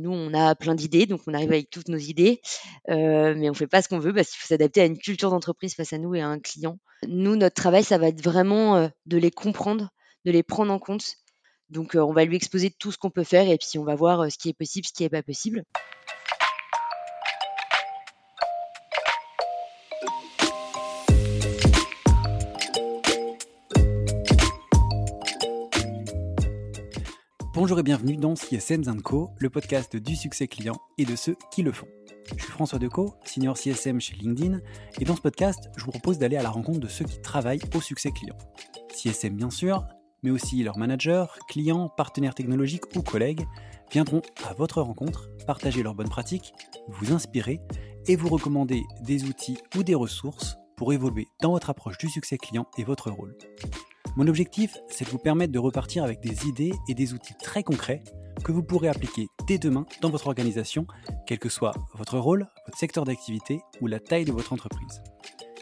Nous, on a plein d'idées, donc on arrive avec toutes nos idées, mais on ne fait pas ce qu'on veut parce qu'il faut s'adapter à une culture d'entreprise face à nous et à un client. Nous, notre travail, ça va être vraiment de les comprendre, de les prendre en compte. Donc, on va lui exposer tout ce qu'on peut faire et puis on va voir ce qui est possible, ce qui n'est pas possible. Bonjour et bienvenue dans CSM Co, le podcast du succès client et de ceux qui le font. Je suis François Decaux, senior CSM chez LinkedIn, et dans ce podcast, je vous propose d'aller à la rencontre de ceux qui travaillent au succès client. CSM bien sûr, mais aussi leurs managers, clients, partenaires technologiques ou collègues viendront à votre rencontre, partager leurs bonnes pratiques, vous inspirer et vous recommander des outils ou des ressources pour évoluer dans votre approche du succès client et votre rôle. Mon objectif, c'est de vous permettre de repartir avec des idées et des outils très concrets que vous pourrez appliquer dès demain dans votre organisation, quel que soit votre rôle, votre secteur d'activité ou la taille de votre entreprise.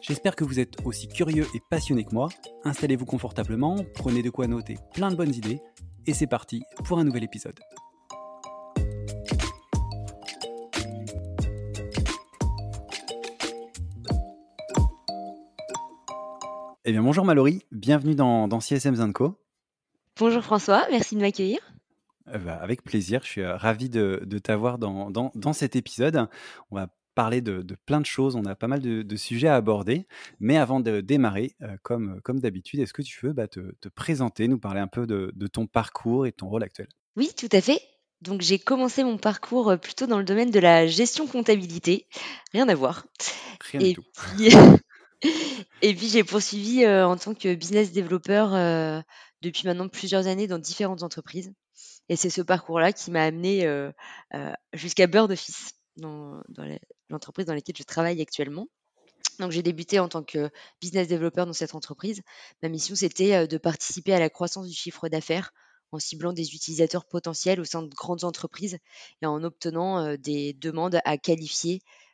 J'espère que vous êtes aussi curieux et passionné que moi. Installez-vous confortablement, prenez de quoi noter plein de bonnes idées, et c'est parti pour un nouvel épisode. Eh bien, bonjour Mallory, bienvenue dans, dans CSM Co. Bonjour François, merci de m'accueillir. Euh, bah, avec plaisir, je suis euh, ravi de, t'avoir dans, dans, cet épisode. On va parler de, plein de choses, on a pas mal de, sujets à aborder. Mais avant de démarrer, euh, comme, comme d'habitude, est-ce que tu veux bah, te, présenter, nous parler un peu de, ton parcours et de ton rôle actuel? Oui, tout à fait. Donc j'ai commencé mon parcours plutôt dans le domaine de la gestion comptabilité, rien à voir. Rien du tout. Et puis j'ai poursuivi, en tant que business développeur, depuis maintenant plusieurs années dans différentes entreprises et c'est ce parcours-là qui m'a amené jusqu'à Bird Office, dans l'entreprise dans laquelle je travaille actuellement. Donc j'ai débuté en tant que business développeur dans cette entreprise. Ma mission, c'était, de participer à la croissance du chiffre d'affaires en ciblant des utilisateurs potentiels au sein de grandes entreprises et en obtenant, des demandes à qualifier euh,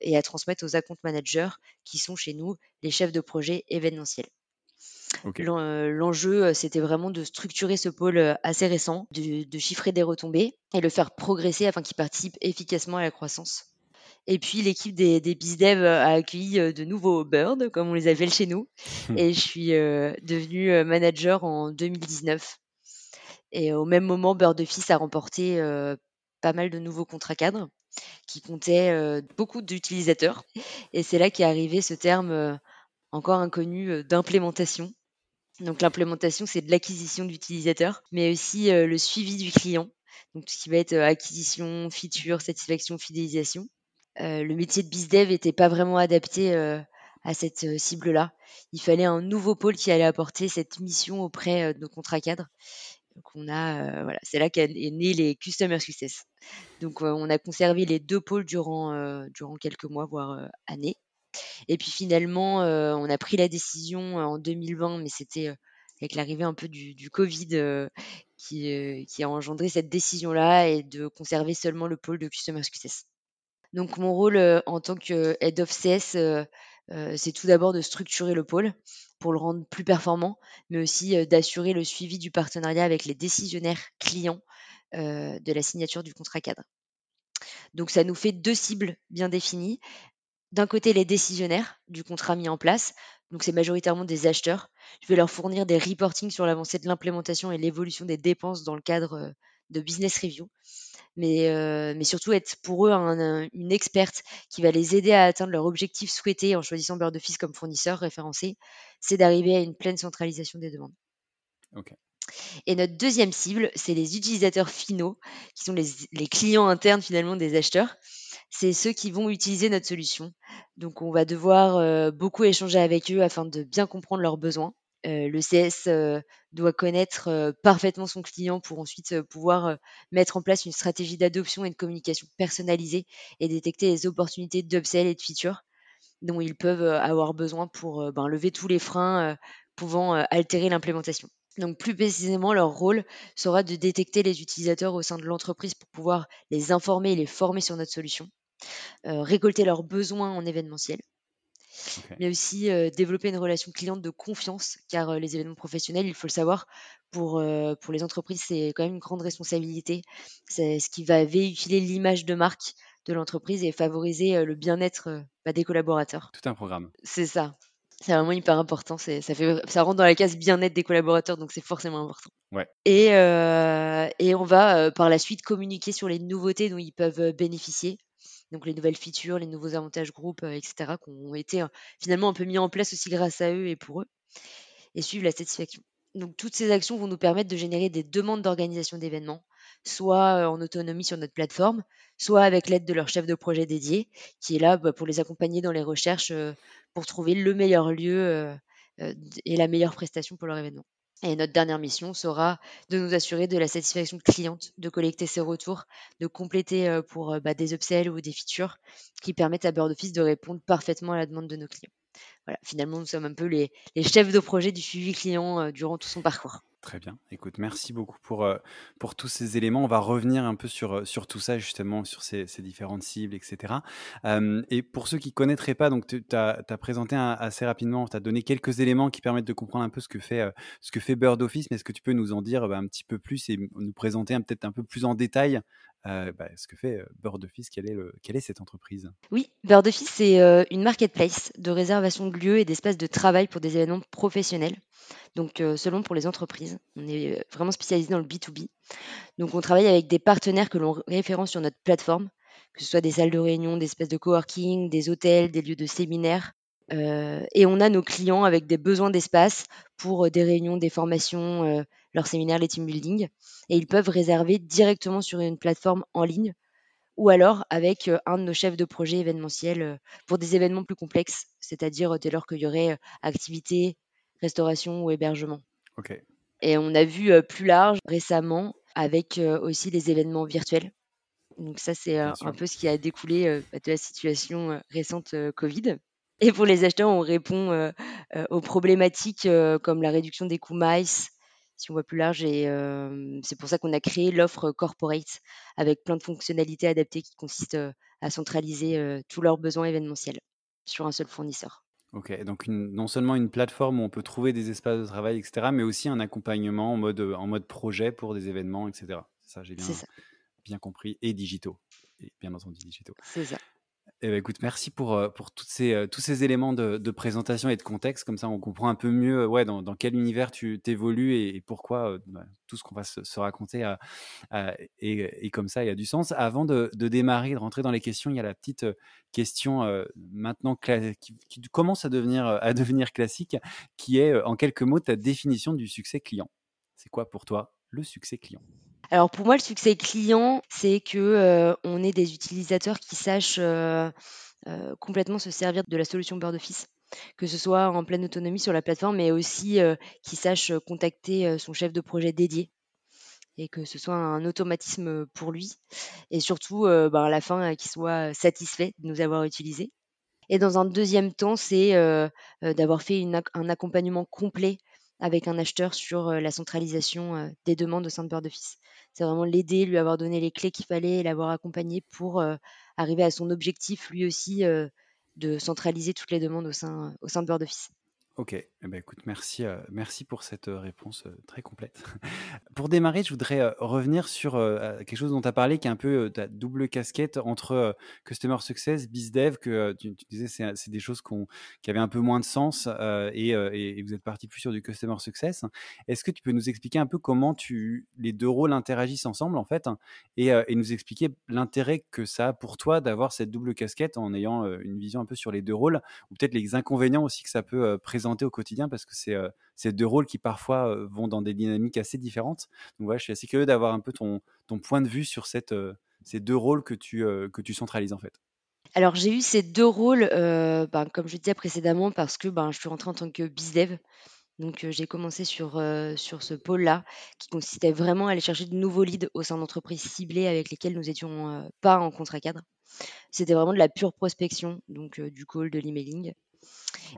et à transmettre aux account managers qui sont chez nous les chefs de projet événementiels. Euh, l'enjeu, euh, c'était vraiment de structurer ce pôle assez récent, de, chiffrer des retombées et le faire progresser afin qu'il participe efficacement à la croissance. Et puis l'équipe des, des BizDev a accueilli de nouveaux birds, comme on les appelle chez nous. et je suis devenue manager en 2019. Et au même moment, Bird Office a remporté pas mal de nouveaux contrats cadres qui comptait beaucoup d'utilisateurs. Et c'est là qu'est arrivé ce terme encore inconnu d'implémentation. Donc l'implémentation, c'est de l'acquisition d'utilisateurs, mais aussi le suivi du client. Donc tout ce qui va être acquisition, feature, satisfaction, fidélisation. le métier de bizdev n'était pas vraiment adapté à cette cible-là. Il fallait un nouveau pôle qui allait apporter cette mission auprès de nos contrats cadres. Donc on a, voilà, c'est là qu'est né les Customer Success. Donc on a conservé les deux pôles durant, quelques mois, voire années. Et puis finalement, on a pris la décision en 2020, mais c'était avec l'arrivée un peu du, Covid qui, qui, a engendré cette décision-là et de conserver seulement le pôle de Customer Success. Donc mon rôle en tant que Head of CS, c'est tout d'abord de structurer le pôle pour le rendre plus performant, mais aussi d'assurer le suivi du partenariat avec les décisionnaires clients de la signature du contrat cadre. Donc ça nous fait deux cibles bien définies. D'un côté, les décisionnaires du contrat mis en place, donc c'est majoritairement des acheteurs. Je vais leur fournir des reportings sur l'avancée de l'implémentation et l'évolution des dépenses dans le cadre de business review mais, euh, mais surtout être pour eux une experte qui va les aider à atteindre leur objectif souhaité en choisissant Bird Office comme fournisseur référencé, c'est d'arriver à une pleine centralisation des demandes. Et notre deuxième cible, c'est les utilisateurs finaux, qui sont les, clients internes finalement des acheteurs. C'est ceux qui vont utiliser notre solution. Donc on va devoir euh, beaucoup échanger avec eux afin de bien comprendre leurs besoins euh, le CS euh, doit connaître euh, parfaitement son client pour ensuite pouvoir mettre en place une stratégie d'adoption et de communication personnalisée et détecter les opportunités d'upsell et de feature dont ils peuvent avoir besoin pour ben, lever tous les freins pouvant altérer l'implémentation. Donc plus précisément, leur rôle sera de détecter les utilisateurs au sein de l'entreprise pour pouvoir les informer et les former sur notre solution, récolter leurs besoins en événementiel, mais aussi développer une relation cliente de confiance, car les événements professionnels, il faut le savoir, pour, pour les entreprises, c'est quand même une grande responsabilité. C'est ce qui va véhiculer l'image de marque de l'entreprise et favoriser le bien-être bah, des collaborateurs. Tout un programme. C'est ça. C'est vraiment hyper important. Ça, fait, ça rentre dans la case bien-être des collaborateurs, donc c'est forcément important. Ouais. Et, et on va par la suite communiquer sur les nouveautés dont ils peuvent bénéficier donc les nouvelles features, les nouveaux avantages groupes, etc., qui ont été finalement un peu mis en place aussi grâce à eux et pour eux, et suivre la satisfaction. Donc toutes ces actions vont nous permettre de générer des demandes d'organisation d'événements, soit en autonomie sur notre plateforme, soit avec l'aide de leur chef de projet dédié, qui est là bah, pour les accompagner dans les recherches pour trouver le meilleur lieu et la meilleure prestation pour leur événement. Et notre dernière mission sera de nous assurer de la satisfaction cliente, de collecter ses retours, de compléter pour bah, des upsells ou des features qui permettent à Bird Office de répondre parfaitement à la demande de nos clients. Voilà, finalement, nous sommes un peu les, chefs de projet du suivi client durant tout son parcours. Très bien. Écoute, merci beaucoup pour, euh, pour tous ces éléments. On va revenir un peu sur, euh, sur tout ça, justement, sur ces, différentes cibles, etc. et pour ceux qui ne connaîtraient pas, tu as, présenté assez rapidement, tu as donné quelques éléments qui permettent de comprendre un peu ce que fait, euh, ce que fait Bird Office, mais est-ce que tu peux nous en dire bah, un petit peu plus et nous présenter peut-être un peu plus en détail bah, ce que fait Bird Office, quelle est, le, quelle est cette entreprise? Oui, Bird Office, c'est une marketplace de réservation de lieux et d'espaces de travail pour des événements professionnels donc selon pour les entreprises. On est vraiment spécialisé dans le B2B. Donc on travaille avec des partenaires que l'on référence sur notre plateforme, que ce soit des salles de réunion, des espèces de coworking, des hôtels, des lieux de séminaire. et on a nos clients avec des besoins d'espace pour des réunions, des formations, leurs séminaires, les team building. Et ils peuvent réserver directement sur une plateforme en ligne ou alors avec un de nos chefs de projet événementiel pour des événements plus complexes, c'est-à-dire dès lors qu'il y aurait activités, restauration ou hébergement. Et on a vu plus large récemment avec aussi les événements virtuels. Donc ça, c'est un peu ce qui a découlé bah, de la situation récente Covid. Et pour les acheteurs, on répond aux problématiques comme la réduction des coûts MICE, si on voit plus large. Et c'est pour ça qu'on a créé l'offre corporate avec plein de fonctionnalités adaptées qui consistent à centraliser tous leurs besoins événementiels sur un seul fournisseur. Ok, donc non seulement une plateforme où on peut trouver des espaces de travail, etc., mais aussi un accompagnement en mode, en mode projet pour des événements, etc. Ça, j'ai bien, bien compris. Et digitaux. Et bien entendu, digitaux. C'est ça. Eh ben, écoute, merci pour, euh, euh, tous ces éléments de, présentation et de contexte. Comme ça, on comprend un peu mieux euh, ouais, dans, quel univers tu t'évolues et, pourquoi bah, tout ce qu'on va se, raconter et, comme ça, il y a du sens. Avant de, démarrer, de rentrer dans les questions, il y a la petite question maintenant qui, commence à devenir classique, qui est en quelques mots ta définition du succès client. C'est quoi pour toi le succès client? Alors pour moi, le succès client, c'est que on ait des utilisateurs qui sachent complètement se servir de la solution Bird Office, que ce soit en pleine autonomie sur la plateforme, mais aussi qui sachent contacter son chef de projet dédié. Et que ce soit un automatisme pour lui. Et surtout ben, à la fin qu'il soit satisfait de nous avoir utilisés. Et dans un deuxième temps, c'est d'avoir fait un accompagnement complet avec un acheteur sur la centralisation des demandes au sein de Bird Office. C'est vraiment l'aider, lui avoir donné les clés qu'il fallait, l'avoir accompagné pour arriver à son objectif lui aussi de centraliser toutes les demandes au sein, au sein de Bird Office. Ok, eh ben, écoute, merci, euh, merci pour cette euh, réponse euh, très complète. pour démarrer, je voudrais revenir sur quelque chose dont tu as parlé, qui est un peu ta double casquette entre Customer Success, BizDev, que tu, disais c'est des choses qui avaient un peu moins de sens et, et, vous êtes parti plus sur du Customer Success. Est-ce que tu peux nous expliquer un peu comment tu, les deux rôles interagissent ensemble en fait et, et nous expliquer l'intérêt que ça a pour toi d'avoir cette double casquette en ayant une vision un peu sur les deux rôles ou peut-être les inconvénients aussi que ça peut présenter au quotidien? Parce que c'est deux rôles qui parfois vont dans des dynamiques assez différentes. Donc voilà, je suis assez curieux d'avoir un peu ton, point de vue sur ces deux rôles que tu, centralises en fait. Alors j'ai eu ces deux rôles, ben, comme je disais précédemment, parce que ben, je suis rentrée en tant que bizdev. Donc j'ai commencé sur, sur ce pôle-là, qui consistait vraiment à aller chercher de nouveaux leads au sein d'entreprises ciblées avec lesquelles nous n'étions pas en contrat cadre. C'était vraiment de la pure prospection, donc du call, de l'emailing.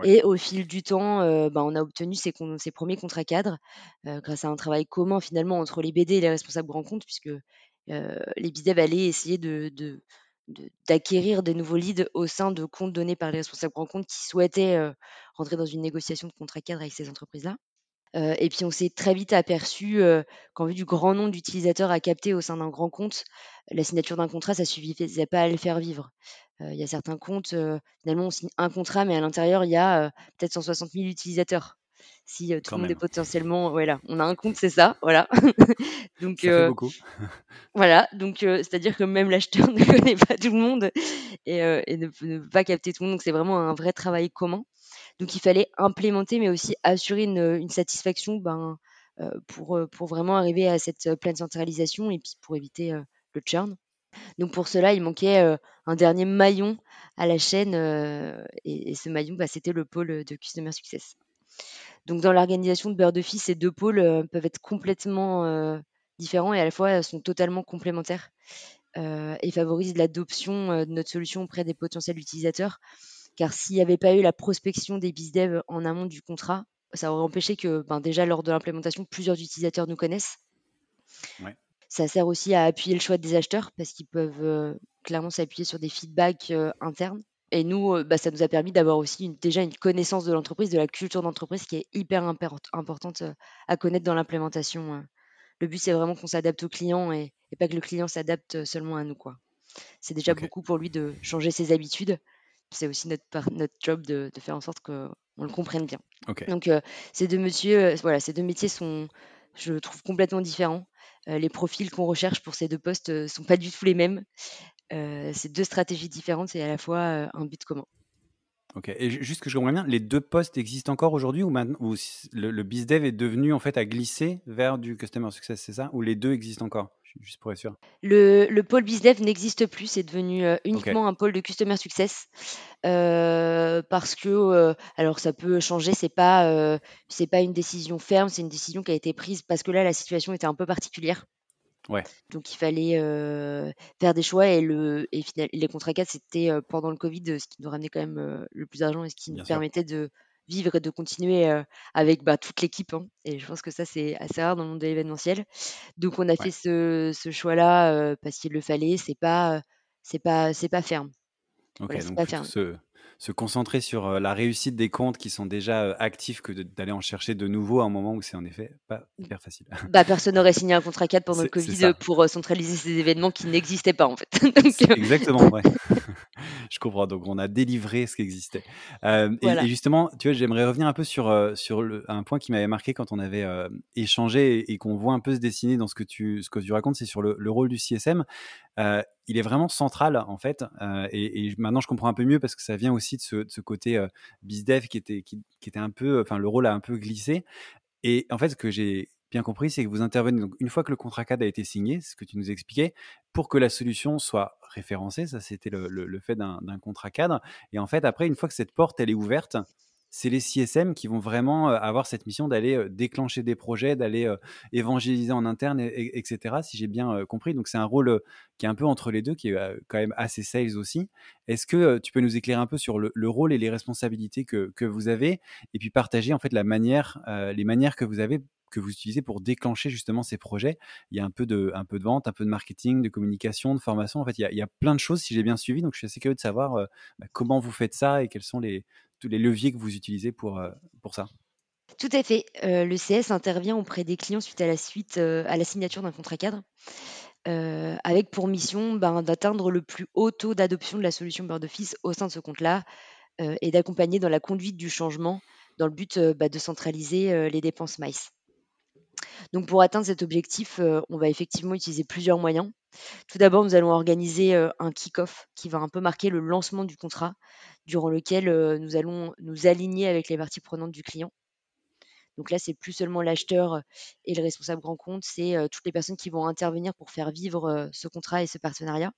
Et au fil du temps, bah, on a obtenu ces, premiers contrats cadres grâce à un travail commun finalement entre les BD et les responsables grand compte, puisque les BIDEV allaient essayer d'acquérir des nouveaux leads au sein de comptes donnés par les responsables grands comptes qui souhaitaient rentrer dans une négociation de contrat cadre avec ces entreprises-là. Et puis on s'est très vite aperçu qu'en vue du grand nombre d'utilisateurs à capter au sein d'un grand compte, la signature d'un contrat, ça suffisait pas à le faire vivre. Il y a certains comptes, finalement, on signe un contrat, mais à l'intérieur, il y a peut-être 160 000 utilisateurs. Si tout le monde est potentiellement, voilà, on a un compte, c'est ça, voilà. donc ça fait beaucoup. voilà, donc c'est-à-dire que même l'acheteur ne connaît pas tout le monde et, ne, peut pas capter tout le monde. Donc c'est vraiment un vrai travail commun. Donc il fallait implémenter, mais aussi assurer une, satisfaction ben, pour, pour vraiment arriver à cette pleine centralisation et puis pour éviter le churn. Donc pour cela, il manquait un dernier maillon à la chaîne et, ce maillon, bah, c'était le pôle de Customer Success. Donc dans l'organisation de Fils, ces deux pôles peuvent être complètement différents et à la fois sont totalement complémentaires et favorisent l'adoption de notre solution auprès des potentiels utilisateurs. Car s'il n'y avait pas eu la prospection des BizDev en amont du contrat, ça aurait empêché que ben, déjà lors de l'implémentation, plusieurs utilisateurs nous connaissent. Ça sert aussi à appuyer le choix des acheteurs parce qu'ils peuvent euh, clairement s'appuyer sur des feedbacks euh, internes. Et nous, euh, bah, ça nous a permis d'avoir aussi déjà une connaissance de l'entreprise, de la culture d'entreprise qui est hyper importante à connaître dans l'implémentation. Le but, c'est vraiment qu'on s'adapte au client et, pas que le client s'adapte seulement à nous. quoi. C'est déjà beaucoup pour lui de changer ses habitudes. C'est aussi notre, notre job de, faire en sorte qu'on le comprenne bien. Donc, ces deux métiers, voilà, ces deux métiers sont, je trouve, complètement différents. Euh, les profils qu'on recherche pour ces deux postes ne euh, sont pas du tout les mêmes. Euh, c'est deux stratégies différentes et à la fois un but commun. Ok, et juste que je comprends bien, les deux postes existent encore aujourd'hui ou, ou le, le BizDev est devenu en fait à glisser vers du Customer Success, c'est ça? Ou les deux existent encore? Juste pour être sûr. Le, le pôle BizDev n'existe plus, c'est devenu uniquement un pôle de Customer Success. parce que, alors ça peut changer, c'est pas, c'est pas une décision ferme, c'est une décision qui a été prise parce que là, la situation était un peu particulière. Ouais. Donc il fallait faire des choix et, le, et les contrats 4, c'était pendant le Covid, ce qui nous ramenait quand même le plus d'argent et ce qui nous permettait de vivre et de continuer avec bah, toute l'équipe. Hein. Et je pense que ça, c'est assez rare dans le monde de l'événementiel. Donc on a fait ce, ce choix-là parce qu'il le fallait. C'est pas, c'est pas, c'est pas ferme. Ok, donc pas ferme se concentrer sur la réussite des comptes qui sont déjà actifs que d'aller en chercher de nouveaux à un moment où c'est en effet pas hyper facile. Bah, personne n'aurait signé un contrat 4 pendant le Covid pour centraliser ces événements qui n'existaient pas en fait. Exactement, ouais. Je comprends. Donc on a délivré ce qui existait. et, justement, tu vois, j'aimerais revenir un peu sur, sur le, un point qui m'avait marqué quand on avait échangé et, qu'on voit un peu se dessiner dans ce que tu, ce que tu racontes, c'est sur le, le, rôle du CSM il est vraiment central en fait. et, maintenant, je comprends un peu mieux parce que ça vient aussi de ce, côté euh, bizdev qui était, qui, était un peu, enfin, le rôle a un peu glissé. Et en fait, ce que j'ai bien compris, c'est que vous intervenez donc une fois que le contrat cadre a été signé, ce que tu nous expliquais, pour que la solution soit référencée. Ça, c'était le, le, fait d'un contrat cadre. Et en fait, après, une fois que cette porte elle est ouverte, c'est les CSM qui vont vraiment avoir cette mission d'aller déclencher des projets, d'aller évangéliser en interne, etc. Si j'ai bien compris. Donc c'est un rôle qui est un peu entre les deux, qui est quand même assez sales aussi. Est-ce que tu peux nous éclairer un peu sur le, rôle et les responsabilités que, vous avez, et puis partager en fait la manière, les manières que vous avez que vous utilisez pour déclencher justement ces projets. Il y a un peu de, un peu de vente, un peu de marketing, de communication, de formation. En fait, il y a, plein de choses si j'ai bien suivi. Donc, je suis assez curieux de savoir bah, comment vous faites ça et quels sont les, tous les leviers que vous utilisez pour, euh, pour ça Tout à fait. Euh, le CS intervient auprès des clients suite à la, suite, euh, à la signature d'un contrat cadre, avec pour mission ben, d'atteindre le plus haut taux d'adoption de la solution Bird Office au sein de ce compte-là et d'accompagner dans la conduite du changement dans le but bah, de centraliser les dépenses MICE. Donc pour atteindre cet objectif, on va effectivement utiliser plusieurs moyens. Tout d'abord, nous allons organiser un kick-off qui va un peu marquer le lancement du contrat, durant lequel nous allons nous aligner avec les parties prenantes du client. Donc là, c'est plus seulement l'acheteur et le responsable grand compte, c'est toutes les personnes qui vont intervenir pour faire vivre ce contrat et ce partenariat.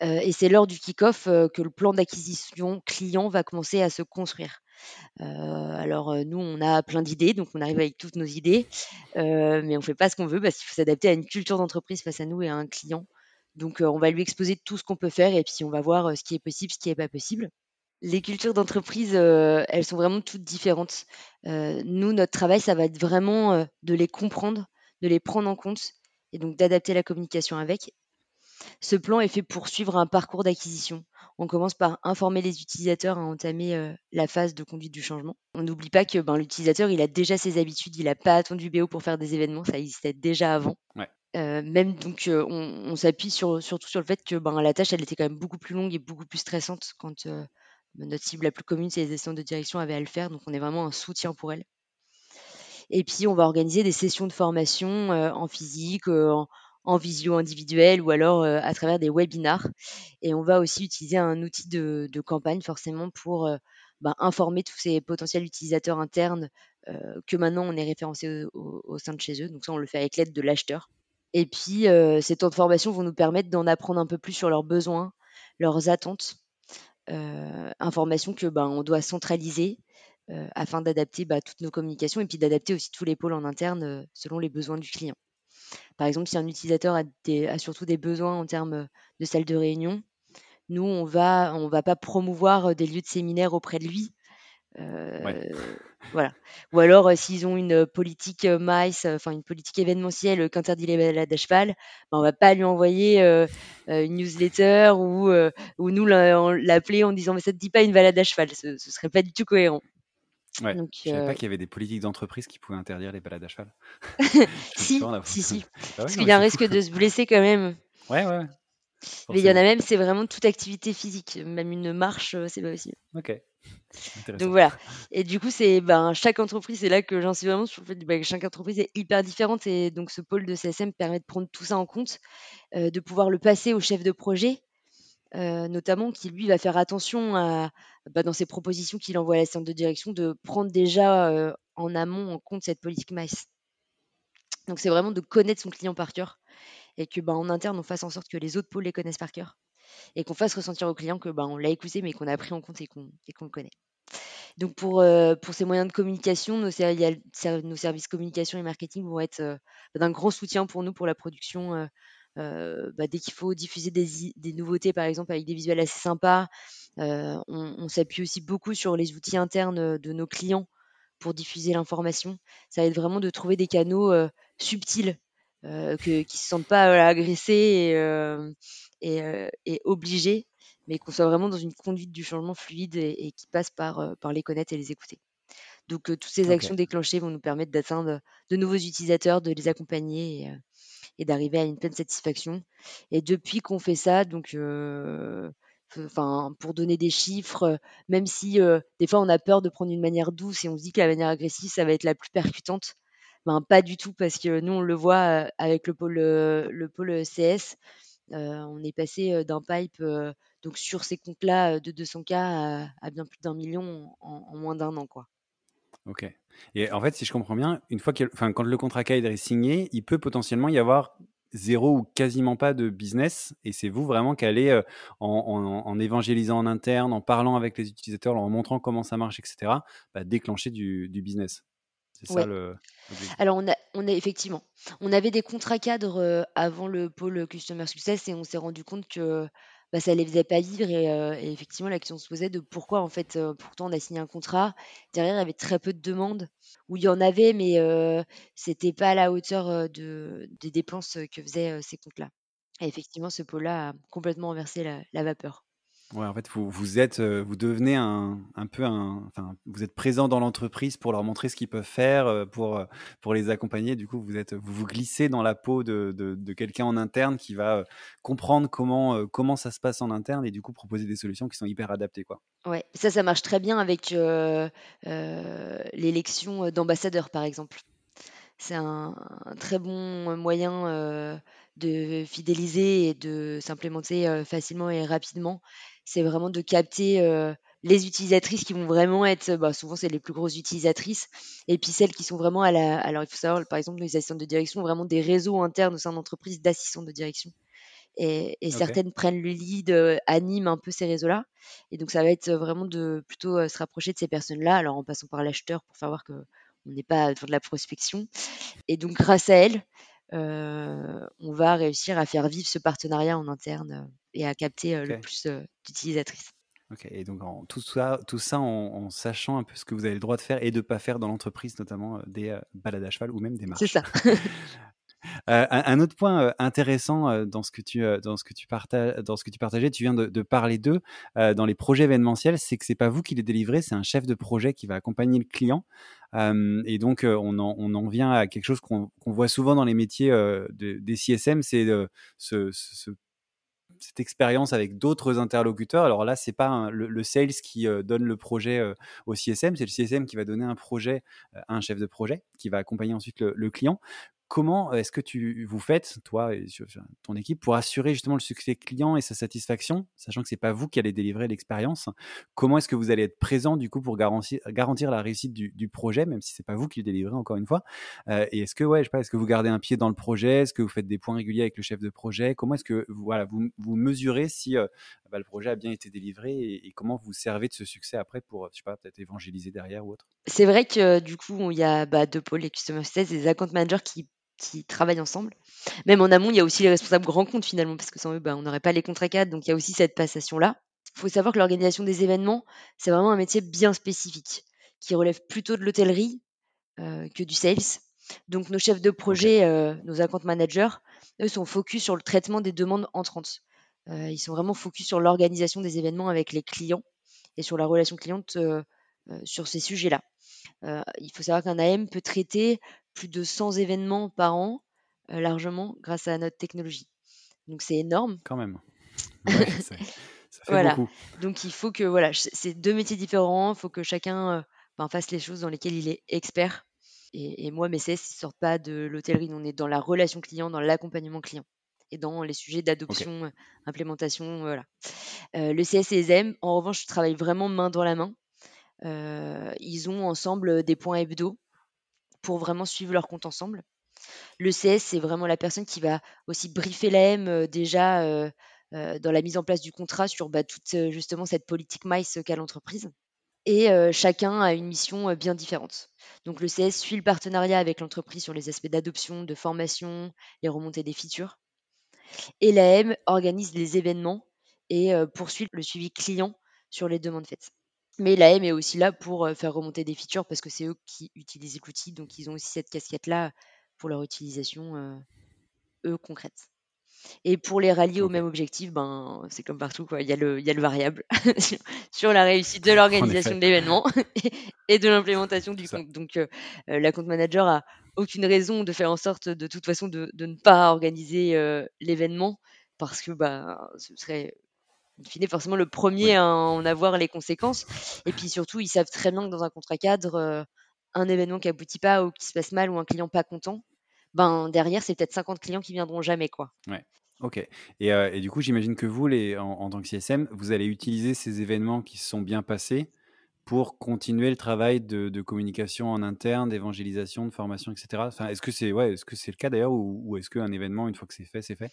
et c'est lors du kick-off que le plan d'acquisition client va commencer à se construire. Alors nous, on a plein d'idées, donc on arrive avec toutes nos idées, mais on ne fait pas ce qu'on veut parce qu'il faut s'adapter à une culture d'entreprise face à nous et à un client. Donc on va lui exposer tout ce qu'on peut faire et puis on va voir ce qui est possible, ce qui n'est pas possible les cultures d'entreprise, elles sont vraiment toutes différentes. nous, notre travail, ça va être vraiment de les comprendre, de les prendre en compte et donc d'adapter la communication avec. Ce plan est fait pour suivre un parcours d'acquisition. On commence par informer les utilisateurs à entamer euh, la phase de conduite du changement. On n'oublie pas que ben, l'utilisateur, il a déjà ses habitudes, il n'a pas attendu BO pour faire des événements, ça existait déjà avant. Euh, même donc, euh, on, s'appuie sur, surtout sur le fait que ben, la tâche, elle était quand même beaucoup plus longue et beaucoup plus stressante quand notre cible la plus commune, c'est les assistants de direction, avaient à le faire. Donc, on est vraiment un soutien pour elle. Et puis, on va organiser des sessions de formation en physique, en, en visio individuel ou alors à travers des webinars. Et on va aussi utiliser un outil de, campagne forcément pour bah, informer tous ces potentiels utilisateurs internes que maintenant on est référencé au, sein de chez eux. Donc ça, on le fait avec l'aide de l'acheteur. Et puis, ces temps de formation vont nous permettre d'en apprendre un peu plus sur leurs besoins, leurs attentes, informations que ben, on doit centraliser afin d'adapter bah, toutes nos communications et puis d'adapter aussi tous les pôles en interne selon les besoins du client. Par exemple, si un utilisateur a, surtout des besoins en termes de salle de réunion, nous, on va, on va pas promouvoir des lieux de séminaire auprès de lui. voilà. Ou alors, s'ils ont une politique MICE, enfin une politique événementielle qu'interdit les balades à cheval, ben, on va pas lui envoyer une newsletter ou, ou nous l'appeler en disant mais ça te dit pas une balade à cheval, ce, ce serait pas du tout cohérent. Ouais. Donc, je savais pas qu'il y avait des politiques d'entreprise qui pouvaient interdire les balades à cheval. si, si, si. Bah Parce qu'il y a un risque de se blesser quand même. Ouais, ouais. Mais il y en a même, c'est vraiment toute activité physique. Même une marche, c'est pas possible. Ok. Donc voilà. Et du coup, c'est ben, chaque entreprise, c'est là que j'en suis vraiment sur le fait ben, que chaque entreprise est hyper différente. Et donc, ce pôle de CSM permet de prendre tout ça en compte, de pouvoir le passer au chef de projet notamment qui lui va faire attention bah, dans ses propositions qu'il envoie à la centre de direction de prendre déjà en amont en compte cette politique MICE. Donc c'est vraiment de connaître son client par cœur et que bah, en interne on fasse en sorte que les autres pôles les connaissent par cœur et qu'on fasse ressentir au client que bah, on l'a écouté mais qu'on a pris en compte et qu'on le connaît. Donc pour, pour ces moyens de communication, nos, services communication et marketing vont être d'un grand soutien pour nous pour la production euh, bah, dès qu'il faut diffuser des, nouveautés, par exemple, avec des visuels assez sympas, euh, on, s'appuie aussi beaucoup sur les outils internes de nos clients pour diffuser l'information. Ça être vraiment de trouver des canaux euh, subtils qui ne se sentent pas agressés et, obligés, mais qu'on soit vraiment dans une conduite du changement fluide et, qui passe par, par les connaître et les écouter. Donc, toutes ces actions déclenchées vont nous permettre d'atteindre de nouveaux utilisateurs, de les accompagner et d'arriver à une pleine satisfaction. Et depuis qu'on fait ça, donc enfin pour donner des chiffres, même si des fois on a peur de prendre une manière douce et on se dit que la manière agressive ça va être la plus percutante, ben pas du tout parce que nous on le voit avec le pôle le pôle CS, on est passé d'un pipe donc sur ces comptes-là de 200K à, bien plus d'un million en, en moins d'un an quoi. Ok. Et en fait, si je comprends bien, une fois enfin, quand le contrat cadre est signé, il peut potentiellement y avoir zéro ou quasiment pas de business. Et c'est vous vraiment qui allez, euh, en, évangélisant en interne, en parlant avec les utilisateurs, en montrant comment ça marche, etc., bah, déclencher du, business. C'est ça le. Alors, on a, on a effectivement, on avait des contrats cadres euh, avant le pôle Customer Success et on s'est rendu compte que bah, ça les faisait pas vivre et, effectivement la question se posait de pourquoi en fait pourtant on a signé un contrat derrière il y avait très peu de demandes où il y en avait mais c'était pas à la hauteur de, des dépenses que faisaient ces comptes-là. Et effectivement ce pôle-là a complètement inversé la vapeur. Ouais, en fait, vous, vous êtes, euh, vous devenez un, un peu un, enfin, vous êtes présent dans l'entreprise pour leur montrer ce qu'ils peuvent faire, euh, pour, euh, pour les accompagner. Du coup, vous êtes, vous vous glissez dans la peau de, de, quelqu'un en interne qui va comprendre comment, comment ça se passe en interne et du coup proposer des solutions qui sont hyper adaptées, quoi. Ouais, ça, ça marche très bien avec l'élection d'ambassadeurs, par exemple. C'est un, très bon moyen de fidéliser et de s'implémenter facilement et rapidement c'est vraiment de capter les utilisatrices qui vont vraiment être, bah, souvent c'est les plus grosses utilisatrices, et puis celles qui sont vraiment à la. Alors il faut savoir, par exemple, les assistants de direction ont vraiment des réseaux internes au sein d'entreprises d'assistants de direction. Et, certaines prennent le lead, animent un peu ces réseaux-là. Et donc ça va être vraiment de plutôt se rapprocher de ces personnes-là, alors en passant par l'acheteur pour faire voir qu'on n'est pas dans de la prospection. Et donc grâce à elles, on va réussir à faire vivre ce partenariat en interne et à capter le plus d'utilisatrices. Ok, et donc en, tout ça, tout ça en, sachant un peu ce que vous avez le droit de faire et de ne pas faire dans l'entreprise, notamment des balades à cheval ou même des marches. C'est ça. un, autre point intéressant dans ce que tu dans ce que tu partages dans ce que tu partageais, tu viens de, parler d'eux dans les projets événementiels, c'est que c'est pas vous qui les délivrez, c'est un chef de projet qui va accompagner le client. et donc on en, on en vient à quelque chose qu'on voit souvent dans les métiers des CSM, c'est ce, ce, cette expérience avec d'autres interlocuteurs. Alors là, c'est pas le, sales qui donne le projet au CSM, c'est le CSM qui va donner un projet à un chef de projet qui va accompagner ensuite le client comment est-ce que tu vous faites, toi et ton équipe, pour assurer justement le succès client et sa satisfaction, sachant que c'est pas vous qui allez délivrer l'expérience Comment est-ce que vous allez être présent du coup pour garantir, la réussite du, projet, même si c'est pas vous qui le délivrez encore une fois Et est-ce que ouais, est-ce que vous gardez un pied dans le projet Est-ce que vous faites des points réguliers avec le chef de projet Comment est-ce que voilà, vous, vous mesurez si bah, le projet a bien été délivré et, comment vous servez de ce succès après pour, je sais pas, peut-être évangéliser derrière ou autre? C'est vrai que du coup, il y a bah, deux pôles, les Customer Success et les Account Managers qui qui travaillent ensemble. Même en amont, il y a aussi les responsables grands comptes finalement, parce que sans eux, bah, on n'aurait pas les contrats cadres, donc il y a aussi cette passation-là. Il faut savoir que l'organisation des événements, c'est vraiment un métier bien spécifique, qui relève plutôt de l'hôtellerie euh, que du sales. Donc nos chefs de projet, euh, nos account managers, eux sont focus sur le traitement des demandes entrantes. Euh, ils sont vraiment focus sur l'organisation des événements avec les clients et sur la relation cliente sur ces sujets-là. Il faut savoir qu'un AM peut traiter plus de 100 événements par an, euh, largement, grâce à notre technologie. Donc c'est énorme. Quand même. ça, fait voilà. Beaucoup. Donc il faut que, voilà, c'est deux métiers différents, il faut que chacun euh, ben, fasse les choses dans lesquelles il est expert. Et, moi, mes CS, ils ne sortent pas de l'hôtellerie, on est dans la relation client, dans l'accompagnement client et dans les sujets d'adoption, euh, implémentation, voilà. le CS et les M, en revanche, travaillent vraiment main dans la main. Ils ont ensemble des points hebdo pour vraiment suivre leur compte ensemble. Le CS, c'est vraiment la personne qui va aussi briefer l'AM euh, déjà euh, euh, dans la mise en place du contrat sur bah, toute justement cette politique MICE qu'a l'entreprise. Et chacun a une mission bien différente. Donc le CS suit le partenariat avec l'entreprise sur les aspects d'adoption, de formation, les remontées des features. Et l'AM organise les événements et poursuit le suivi client sur les demandes faites. Mais l'AM est aussi là pour faire remonter des features parce que c'est eux qui utilisent l'outil, donc ils ont aussi cette casquette-là pour leur utilisation, eux, concrète. Et pour les rallier au même objectif, ben, c'est comme partout, quoi. Il, y a le, il y a le variable sur la réussite de l'organisation de l'événement et de l'implémentation du compte. Donc, la compte manager a aucune raison de faire en sorte, de toute façon, de, de ne pas organiser l'événement parce que bah, ce serait fine, forcément le premier à en avoir les conséquences. Et puis surtout, ils savent très bien que dans un contrat cadre, euh, un événement qui aboutit pas ou qui se passe mal ou un client pas content, ben derrière, c'est peut-être 50 clients qui viendront jamais. quoi. Ouais. Ok. Et, euh, et, du coup, j'imagine que vous, les, en, tant que CSM, vous allez utiliser ces événements qui se sont bien passés pour continuer le travail de, communication en interne, d'évangélisation, de formation, etc. Enfin, est-ce que c'est ouais, est-ce que c'est le cas d'ailleurs, ou, ou est-ce qu'un événement, une fois que c'est fait, c'est fait?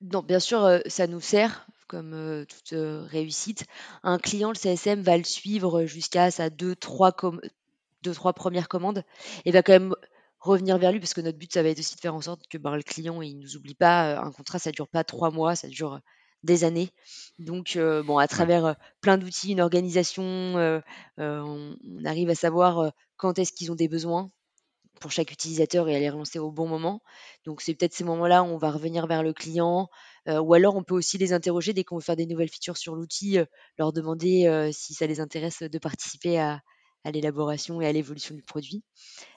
Non, bien sûr, ça nous sert comme, toute, réussite. Un client, le CSM va le suivre, jusqu'à sa 2-3 premières commandes et va quand même revenir vers lui parce que notre but, ça va être aussi de faire en sorte que, ben, le client, il nous oublie pas. Un contrat, ça dure pas 3 mois, ça dure, des années. Donc, bon, à travers, plein d'outils, une organisation, on on arrive à savoir, quand est-ce qu'ils ont des besoins pour chaque utilisateur et à les relancer au bon moment. Donc c'est peut-être ces moments-là où on va revenir vers le client, euh, ou alors on peut aussi les interroger dès qu'on veut faire des nouvelles features sur l'outil, euh, leur demander euh, si ça les intéresse de participer à, l'élaboration et à l'évolution du produit.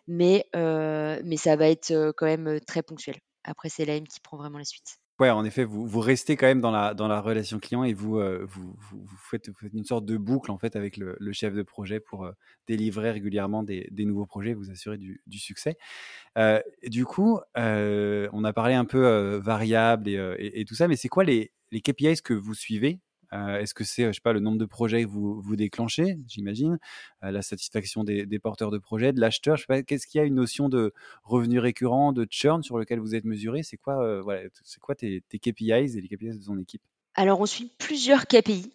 Mais ça va être quand même très ponctuel. Après, c'est l'AM qui prend vraiment la suite. Ouais, en effet, vous, vous restez quand même dans la, dans la relation client et vous, euh, vous, vous, faites, une sorte de boucle en fait avec le, chef de projet pour euh, délivrer régulièrement des, nouveaux projets, vous assurer du, succès. Euh, du coup, on a parlé un peu variable et, et, tout ça, mais c'est quoi les, les KPIs que vous suivez est-ce que c'est, je sais pas, le nombre de projets que vous, vous déclenchez, j'imagine, euh, la satisfaction des, porteurs de projets, de l'acheteur, je sais pas, qu'est-ce qu'il y a une notion de revenu récurrent, de churn sur lequel vous êtes mesuré? C'est quoi, euh, c'est quoi tes, KPIs et les KPIs de ton équipe? Alors, on suit plusieurs KPI.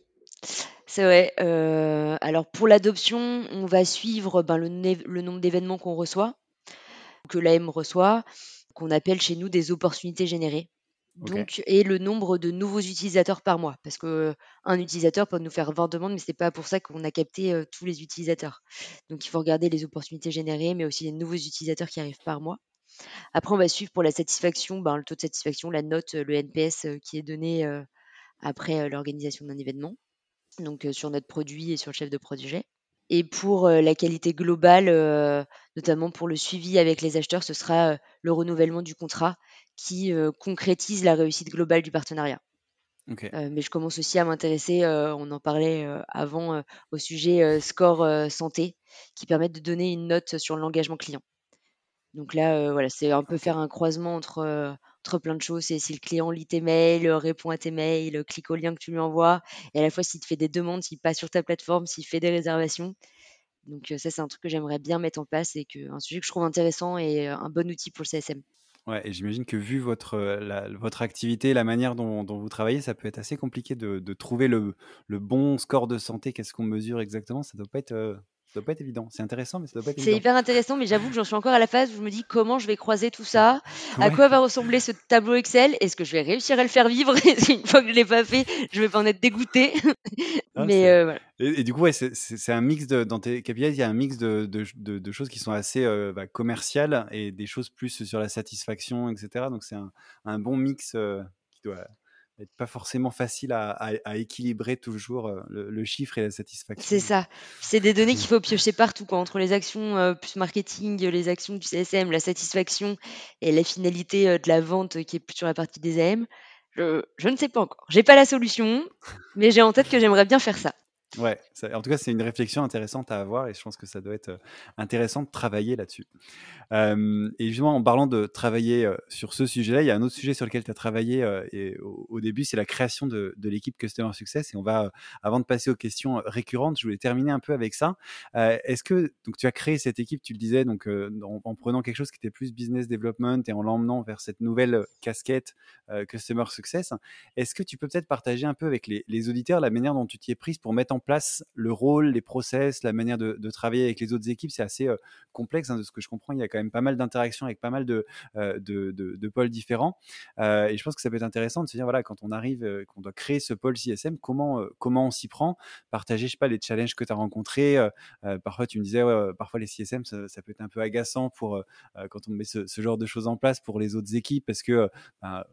C'est vrai. alors pour l'adoption, on va suivre ben, le, le, nombre d'événements qu'on reçoit, que l'AM reçoit, qu'on appelle chez nous des opportunités générées. Donc, et le nombre de nouveaux utilisateurs par mois. Parce que un utilisateur peut nous faire 20 demandes, mais c'est pas pour ça qu'on a capté tous les utilisateurs. Donc, il faut regarder les opportunités générées, mais aussi les nouveaux utilisateurs qui arrivent par mois. Après, on va suivre pour la satisfaction, ben, le taux de satisfaction, la note, le NPS qui est donné après l'organisation d'un événement, donc sur notre produit et sur le chef de projet. Et pour la qualité globale, notamment pour le suivi avec les acheteurs, ce sera le renouvellement du contrat qui concrétise la réussite globale du partenariat. mais je commence aussi à m'intéresser, on en parlait avant, au sujet score santé, qui permettent de donner une note sur l'engagement client. Donc là, voilà, c'est un peu faire un croisement entre, plein de choses. C'est si le client lit tes mails, répond à tes mails, clique au lien que tu lui envoies, et à la fois s'il te fait des demandes, s'il passe sur ta plateforme, s'il fait des réservations. Donc ça, c'est un truc que j'aimerais bien mettre en place et que, un sujet que je trouve intéressant et un bon outil pour le CSM. Ouais, et j'imagine que vu votre, votre activité, la manière dont, vous travaillez, ça peut être assez compliqué de, trouver le, le, bon score de santé. Qu'est-ce qu'on mesure exactement? Ça doit pas être doit pas être évident. C'est intéressant, mais ça doit pas être C'est hyper intéressant, mais j'avoue que j'en suis encore à la phase où je me dis comment je vais croiser tout ça, à quoi va ressembler ce tableau Excel, est-ce que je vais réussir à le faire vivre Une fois que je l'ai pas fait, je vais pas en être dégoûté. Ah, mais euh, voilà. et, du coup, ouais, c'est un mix de, dans tes KPIs, il y a un mix de, de, de, choses qui sont assez euh, bah, commerciales et des choses plus sur la satisfaction, etc. Donc c'est un, un, bon mix euh, qui doit pas forcément facile à, équilibrer toujours euh, le, chiffre et la satisfaction. C'est ça. C'est des données qu'il faut piocher partout, quoi, entre les actions euh, plus marketing, les actions du CSM, la satisfaction et la finalité euh, de la vente qui est plus sur la partie des AM. Je, je ne sais pas encore. J'ai pas la solution, mais j'ai en tête que j'aimerais bien faire ça. Ouais, en tout cas, c'est une réflexion intéressante à avoir et je pense que ça doit être intéressant de travailler là-dessus. et justement, en parlant de travailler sur ce sujet-là, il y a un autre sujet sur lequel tu as travaillé et au, début, c'est la création de, l'équipe Customer Success. Et on va, avant de passer aux questions récurrentes, je voulais terminer un peu avec ça. Est-ce que donc tu as créé cette équipe, tu le disais, donc en, prenant quelque chose qui était plus business development et en l'emmenant vers cette nouvelle casquette Customer Success. Est-ce que tu peux peut-être partager un peu avec les, les auditeurs la manière dont tu t'y es prise pour mettre en place le rôle, les process, la manière de, travailler avec les autres équipes. C'est assez euh, complexe, hein, de ce que je comprends. Il y a quand même pas mal d'interactions avec pas mal de, euh, de, pôles différents. Euh, et je pense que ça peut être intéressant de se dire, voilà, quand on arrive, qu'on doit créer ce pôle CSM, comment, comment on s'y prend? Partager, je sais pas, les challenges que tu as rencontrés. parfois, tu me disais, parfois les CSM, ça, peut être un peu agaçant pour quand on met ce, genre de choses en place pour les autres équipes parce que bah,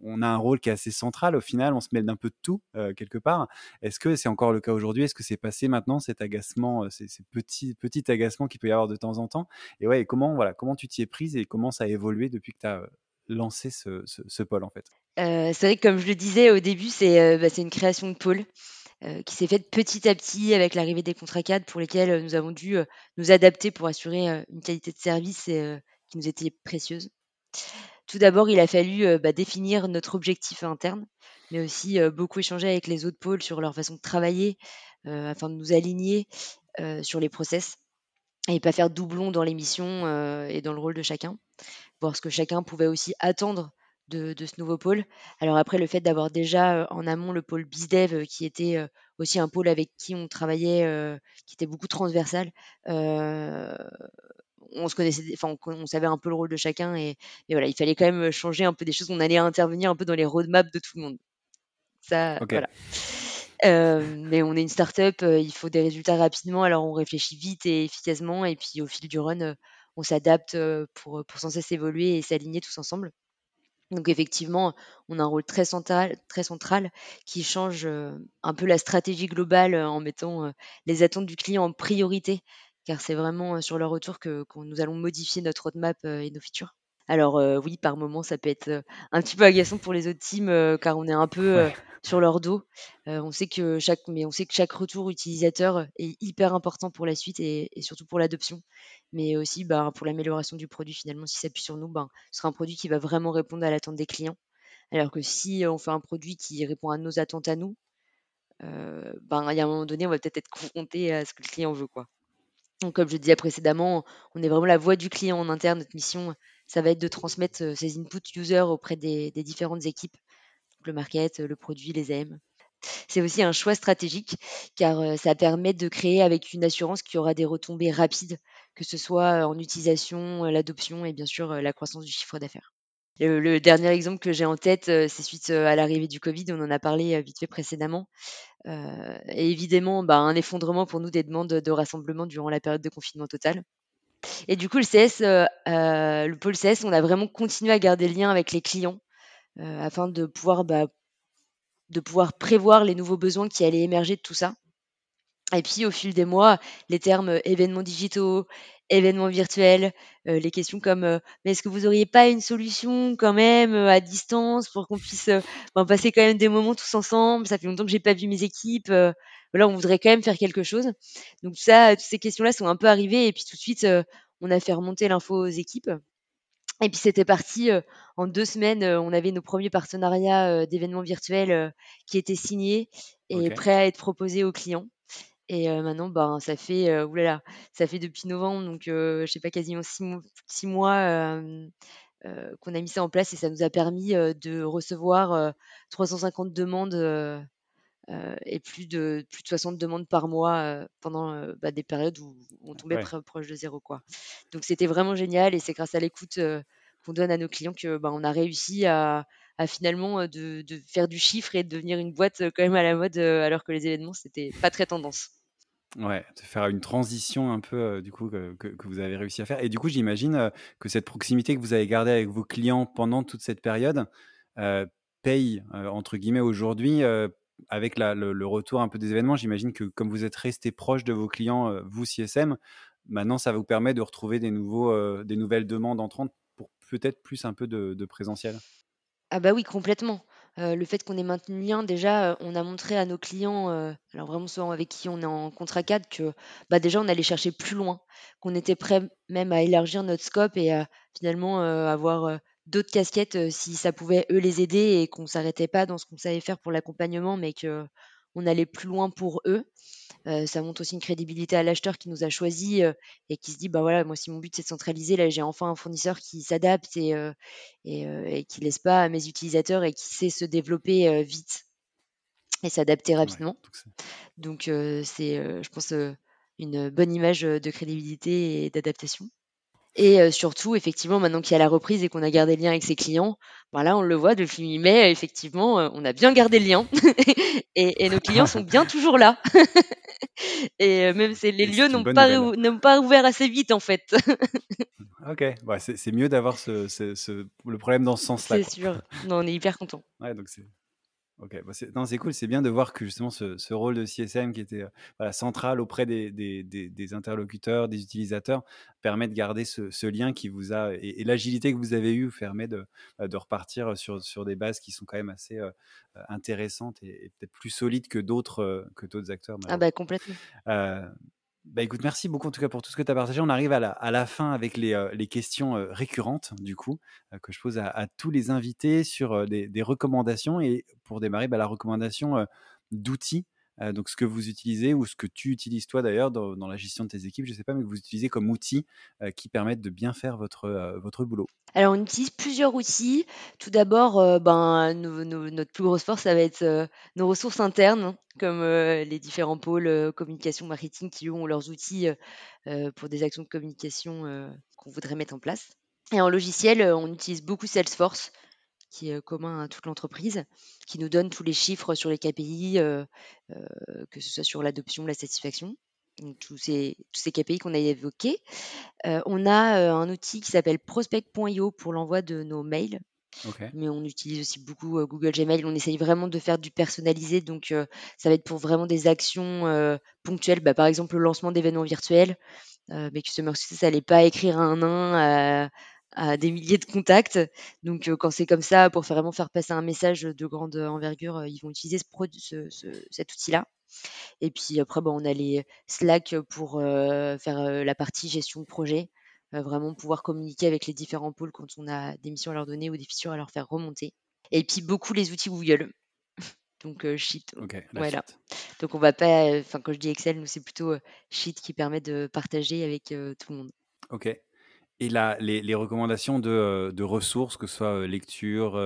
on, a un rôle qui est assez central au final, on se mêle d'un peu de tout quelque part. Est-ce que c'est encore le cas aujourd'hui? Est-ce que c'est passé maintenant cet agacement, ces, petits, petits agacements qu'il peut y avoir de temps en temps? Et ouais, comment, voilà, comment tu t'y es prise et comment ça a évolué depuis que tu as lancé ce, pôle en fait? C'est vrai que comme je le disais au début, c'est bah, une création de pôle. qui s'est faite petit à petit avec l'arrivée des contrats cadres pour lesquels nous avons dû nous adapter pour assurer une qualité de service qui nous était précieuse. Tout d'abord, il a fallu bah, définir notre objectif interne, mais aussi beaucoup échanger avec les autres pôles sur leur façon de travailler, afin de nous aligner sur les process et pas faire doublon dans les missions et dans le rôle de chacun, voir ce que chacun pouvait aussi attendre de, ce nouveau pôle. Alors après, le fait d'avoir déjà en amont le pôle BizDev, qui était aussi un pôle avec qui on travaillait, qui était beaucoup transversal, on se connaissait, enfin, on, savait un peu le rôle de chacun et, voilà, il fallait quand même changer un peu des choses. On allait intervenir un peu dans les roadmaps de tout le monde. Ça, voilà. mais on est une start-up, il faut des résultats rapidement, alors on réfléchit vite et efficacement, et puis au fil du run, on s'adapte pour, pour sans cesse évoluer et s'aligner tous ensemble. Donc effectivement, on a un rôle très central, très central qui change un peu la stratégie globale en mettant les attentes du client en priorité car c'est vraiment sur leur retour que, nous allons modifier notre roadmap et nos features. Alors oui, par moment, ça peut être un petit peu agaçant pour les autres teams car on est un peu sur leur dos. on sait que chaque, mais on sait que chaque retour utilisateur est hyper important pour la suite et, surtout pour l'adoption, mais aussi bah, pour l'amélioration du produit. Finalement, si ça appuie sur nous, ben, ce sera un produit qui va vraiment répondre à l'attente des clients. Alors que si on fait un produit qui répond à nos attentes à nous, ben, il y a un moment donné, on va peut-être être confronté à ce que le client veut, quoi. Comme je disais précédemment, on est vraiment la voix du client en interne. Notre mission, ça va être de transmettre ces inputs users auprès des, différentes équipes, le market, le produit, les AM. C'est aussi un choix stratégique car ça permet de créer avec une assurance qui aura des retombées rapides, que ce soit en utilisation, l'adoption et bien sûr la croissance du chiffre d'affaires. Le, dernier exemple que j'ai en tête, c'est suite à l'arrivée du Covid, on en a parlé vite fait précédemment. et évidemment, bah, un effondrement pour nous des demandes de rassemblement durant la période de confinement total. Et du coup, le CS, le pôle CS, on a vraiment continué à garder le lien avec les clients, afin de pouvoir, bah de pouvoir prévoir les nouveaux besoins qui allaient émerger de tout ça. Et puis au fil des mois, les termes, événements digitaux, événements virtuels, les questions comme, «Mais est-ce que vous auriez pas une solution quand même, à distance pour qu'on puisse, ben, passer quand même des moments tous ensemble? Ça fait longtemps que j'ai pas vu mes équipes, voilà, on voudrait quand même faire quelque chose». Donc ça, toutes ces questions-là sont un peu arrivées et puis tout de suite, on a fait remonter l'info aux équipes. Et puis c'était parti, en deux semaines, on avait nos premiers partenariats, d'événements virtuels, qui étaient signés et prêts à être proposés aux clients. Et maintenant, ben, ça fait, ça fait depuis novembre, donc je sais pas, quasiment six, mois qu'on a mis ça en place et ça nous a permis de recevoir 350 demandes et plus de, plus de 60 demandes par mois pendant bah, des périodes où on tombait proche de zéro. Quoi. Donc c'était vraiment génial et c'est grâce à l'écoute qu'on donne à nos clients que bah, on a réussi à, finalement de, faire du chiffre et de devenir une boîte quand même à la mode alors que les événements c'était pas très tendance. Ouais, de faire une transition un peu du coup que, vous avez réussi à faire. Et du coup, j'imagine que cette proximité que vous avez gardée avec vos clients pendant toute cette période paye entre guillemets aujourd'hui avec le, retour un peu des événements. J'imagine que comme vous êtes resté proche de vos clients, vous CSM, maintenant ça vous permet de retrouver des nouveaux, des nouvelles demandes entrantes pour peut-être plus un peu de présentiel. Ah bah oui, complètement le fait qu'on ait maintenu lien, déjà, on a montré à nos clients, alors vraiment ceux avec qui on est en contrat cadre que, bah, déjà on allait chercher plus loin, qu'on était prêt même à élargir notre scope et à finalement, avoir, d'autres casquettes, si ça pouvait eux les aider et qu'on s'arrêtait pas dans ce qu'on savait faire pour l'accompagnement, mais qu'on allait plus loin pour eux. Ça montre aussi une crédibilité à l'acheteur qui nous a choisi et qui se dit bah voilà moi si mon but c'est de centraliser là j'ai enfin un fournisseur qui s'adapte et, et, et, qui laisse pas à mes utilisateurs et qui sait se développer vite et s'adapter rapidement. donc c'est je pense une bonne image de crédibilité et d'adaptation. Et surtout, effectivement, maintenant qu'il y a la reprise et qu'on a gardé le lien avec ses clients, voilà, on le voit depuis mai, effectivement, on a bien gardé le lien et, nos clients sont bien toujours là. et même les lieux n'ont pas, pas ouvert assez vite, en fait. ok, bah, c'est mieux d'avoir ce, le problème dans ce sens-là. C'est sûr, non, on est hyper content. Ouais, donc c'est Ok, bah, c'est cool, c'est bien de voir que justement ce, rôle de CSM qui était voilà, central auprès des, des, des, interlocuteurs, des utilisateurs, permet de garder ce, lien qui vous a et, l'agilité que vous avez eue permet de, bah, de repartir sur, sur, des bases qui sont quand même assez intéressantes et, peut-être plus solides que d'autres que d'autres acteurs. Ah bah complètement. Bah écoute, merci beaucoup en tout cas pour tout ce que tu as partagé. On arrive à la, à la fin avec les, euh, les questions euh, récurrentes, du coup, euh, que je pose à, tous les invités sur des, des, recommandations. Et pour démarrer, bah, la recommandation d'outils, donc ce que vous utilisez ou ce que tu utilises toi d'ailleurs dans, la gestion de tes équipes, je ne sais pas, mais que vous utilisez comme outils qui permettent de bien faire votre, votre boulot? Alors, on utilise plusieurs outils. Tout d'abord, ben, notre plus grosse force, ça va être nos ressources internes comme les différents pôles communication, marketing qui ont leurs outils pour des actions de communication qu'on voudrait mettre en place. Et en logiciel, on utilise beaucoup Salesforce, qui est commun à toute l'entreprise, qui nous donne tous les chiffres sur les KPI, que ce soit sur l'adoption, la satisfaction. tous ces, tous ces KPI qu'on a évoqués. on a un outil qui s'appelle prospect.io pour l'envoi de nos mails mais on utilise aussi beaucoup Google Gmail. On essaye vraiment de faire du personnalisé, donc ça va être pour vraiment des actions ponctuelles. Bah, par exemple, le lancement d'événements virtuels. mais Customer Success n'allait pas écrire un nain à, des milliers de contacts. Donc, quand c'est comme ça, pour vraiment faire passer un message de grande envergure, ils vont utiliser cet outil-là. Et puis après, bah, on a les Slack pour faire la partie gestion de projet vraiment pouvoir communiquer avec les différents pôles quand on a des missions à leur donner ou des features à leur faire remonter. Et puis beaucoup les outils Google. Donc Sheet. voilà. Donc on va pas, enfin quand je dis Excel, nous c'est plutôt Sheet qui permet de partager avec tout le monde. Ok. Et là, les, recommandations de, de, ressources, que ce soit lecture,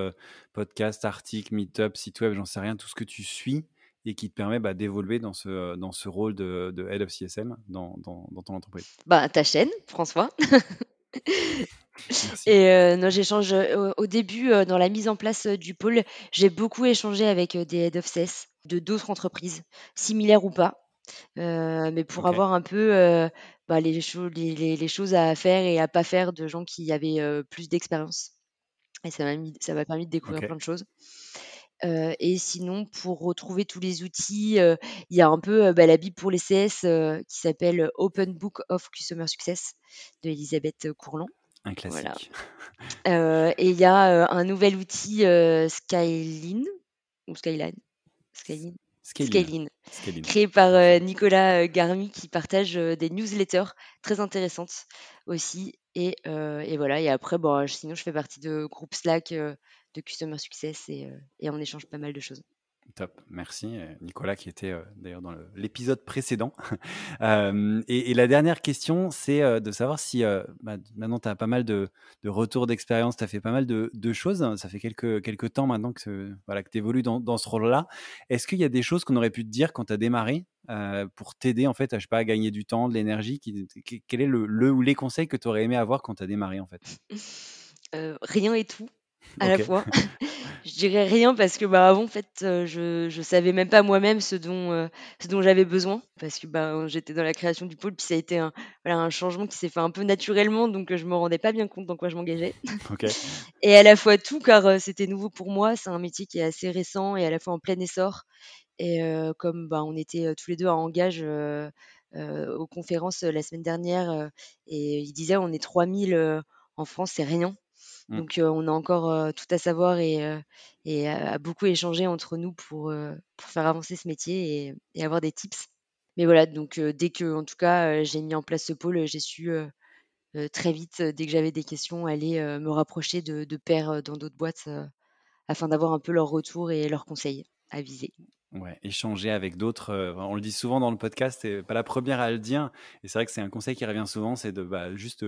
podcast, article, meetup, site web, j'en sais rien, tout ce que tu suis, et qui te permet bah, d'évoluer dans ce, dans ce rôle de, Head of CSM dans, dans, ton entreprise bah, Ta chaîne, François. et euh, j'échange euh, au, début, euh, dans la mise en place du pôle, j'ai beaucoup échangé avec des Head of CS de d'autres entreprises, similaires ou pas. mais pour avoir un peu bah, les, les, choses à faire et à pas faire de gens qui avaient plus d'expérience. Et ça m'a, permis de découvrir plein de choses. et sinon, pour retrouver tous les outils, il y a un peu bah, la Bible pour les CS qui s'appelle Open Book of Customer Success de Elisabeth Courland. Un classique. et il y a un nouvel outil Skyline ou Skyline? Skyline. Scaling, créé par euh, Nicolas euh, Garmi qui partage euh, des newsletters très intéressantes aussi. Et, voilà, et après, bon, sinon, je fais partie de groupe Slack de Customer Success et, et on échange pas mal de choses. Top, merci euh, Nicolas qui était euh, d'ailleurs dans l'épisode précédent. Euh, et, la dernière question, c'est de savoir si bah, maintenant tu as pas mal de, retours d'expérience, tu as fait pas mal de, choses, ça fait quelques, quelques temps maintenant que, tu évolues dans, ce rôle-là. Est-ce qu'il y a des choses qu'on aurait pu te dire quand tu as démarré pour t'aider en fait à, gagner du temps, de l'énergie Quel est le, ou les conseils que tu aurais aimé avoir quand tu as démarré en fait? Rien et tout à la fois. je dirais rien parce que bah avant en fait euh, je je savais même pas moi-même ce dont euh, ce dont j'avais besoin parce que bah j'étais dans la création du pôle puis ça a été un voilà un changement qui s'est fait un peu naturellement donc je me rendais pas bien compte dans quoi je m'engageais. et à la fois tout car euh, c'était nouveau pour moi, c'est un métier qui est assez récent et à la fois en plein essor et comme bah on était tous les deux à engage aux conférences la semaine dernière et il disait on est 3000 en France, c'est rien. Mmh. Donc on a encore tout à savoir et, et à beaucoup échanger entre nous pour, pour faire avancer ce métier et, avoir des tips. Mais voilà, donc dès que, en tout cas, j'ai mis en place ce pôle, j'ai su très vite, dès que j'avais des questions, aller me rapprocher de, de pairs dans d'autres boîtes afin d'avoir un peu leur retour et leurs conseils à viser. Ouais, échanger avec d'autres. on le dit souvent dans le podcast, et pas la première à le dire. Et c'est vrai que c'est un conseil qui revient souvent, c'est de bah, juste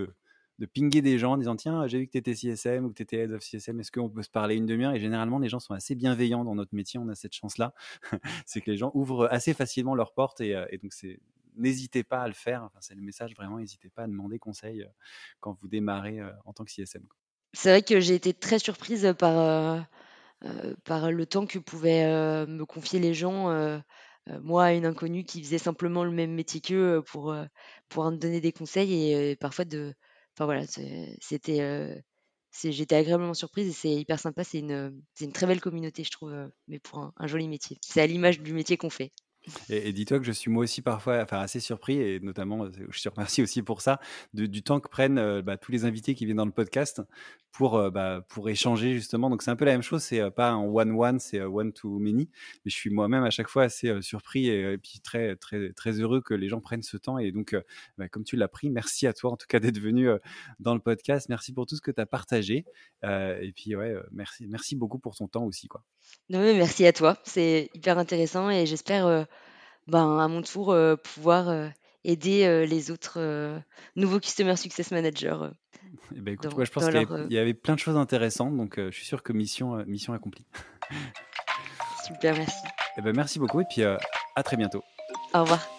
de pinguer des gens en disant tiens j'ai vu que tu étais CSM ou que tu étais head of CSM est-ce qu'on peut se parler une demi-heure? Et généralement les gens sont assez bienveillants dans notre métier on a cette chance là c'est que les gens ouvrent assez facilement leurs portes et, euh, donc c'est n'hésitez pas à le faire. C'est le message vraiment n'hésitez pas à demander conseil euh, quand vous démarrez euh, en tant que CSM c'est vrai que j'ai été très surprise par par le temps que pouvaient me confier les gens moi une inconnue qui faisait simplement le même métier qu'eux pour, pour me donner des conseils et parfois de, Enfin voilà, c'était, j'étais agréablement surprise et c'est hyper sympa. C'est une, une très belle communauté, je trouve, mais pour un joli métier. C'est à l'image du métier qu'on fait. Et, dis-toi que je suis moi aussi parfois enfin, assez surpris, et notamment, euh, je te remercie aussi pour ça, du temps que prennent euh, bah, tous les invités qui viennent dans le podcast pour, euh, bah, pour échanger justement. Donc c'est un peu la même chose, c'est pas un one-one, c'est one-to-many. Mais je suis moi-même à chaque fois assez surpris et, puis très, très, très heureux que les gens prennent ce temps. Et donc, bah, comme tu l'as pris, merci à toi en tout cas d'être venu dans le podcast. Merci pour tout ce que tu as partagé. et puis, ouais, merci, merci beaucoup pour ton temps aussi. Quoi. Non, mais merci à toi. C'est hyper intéressant et j'espère ben, à mon tour, pouvoir aider les autres nouveaux Customer Success Managers. Eh ben, écoute, je pense qu'il y, avait plein de choses intéressantes, donc je suis sûr que mission, mission accomplie. Super, merci. Eh ben, merci beaucoup et puis à très bientôt. Au revoir.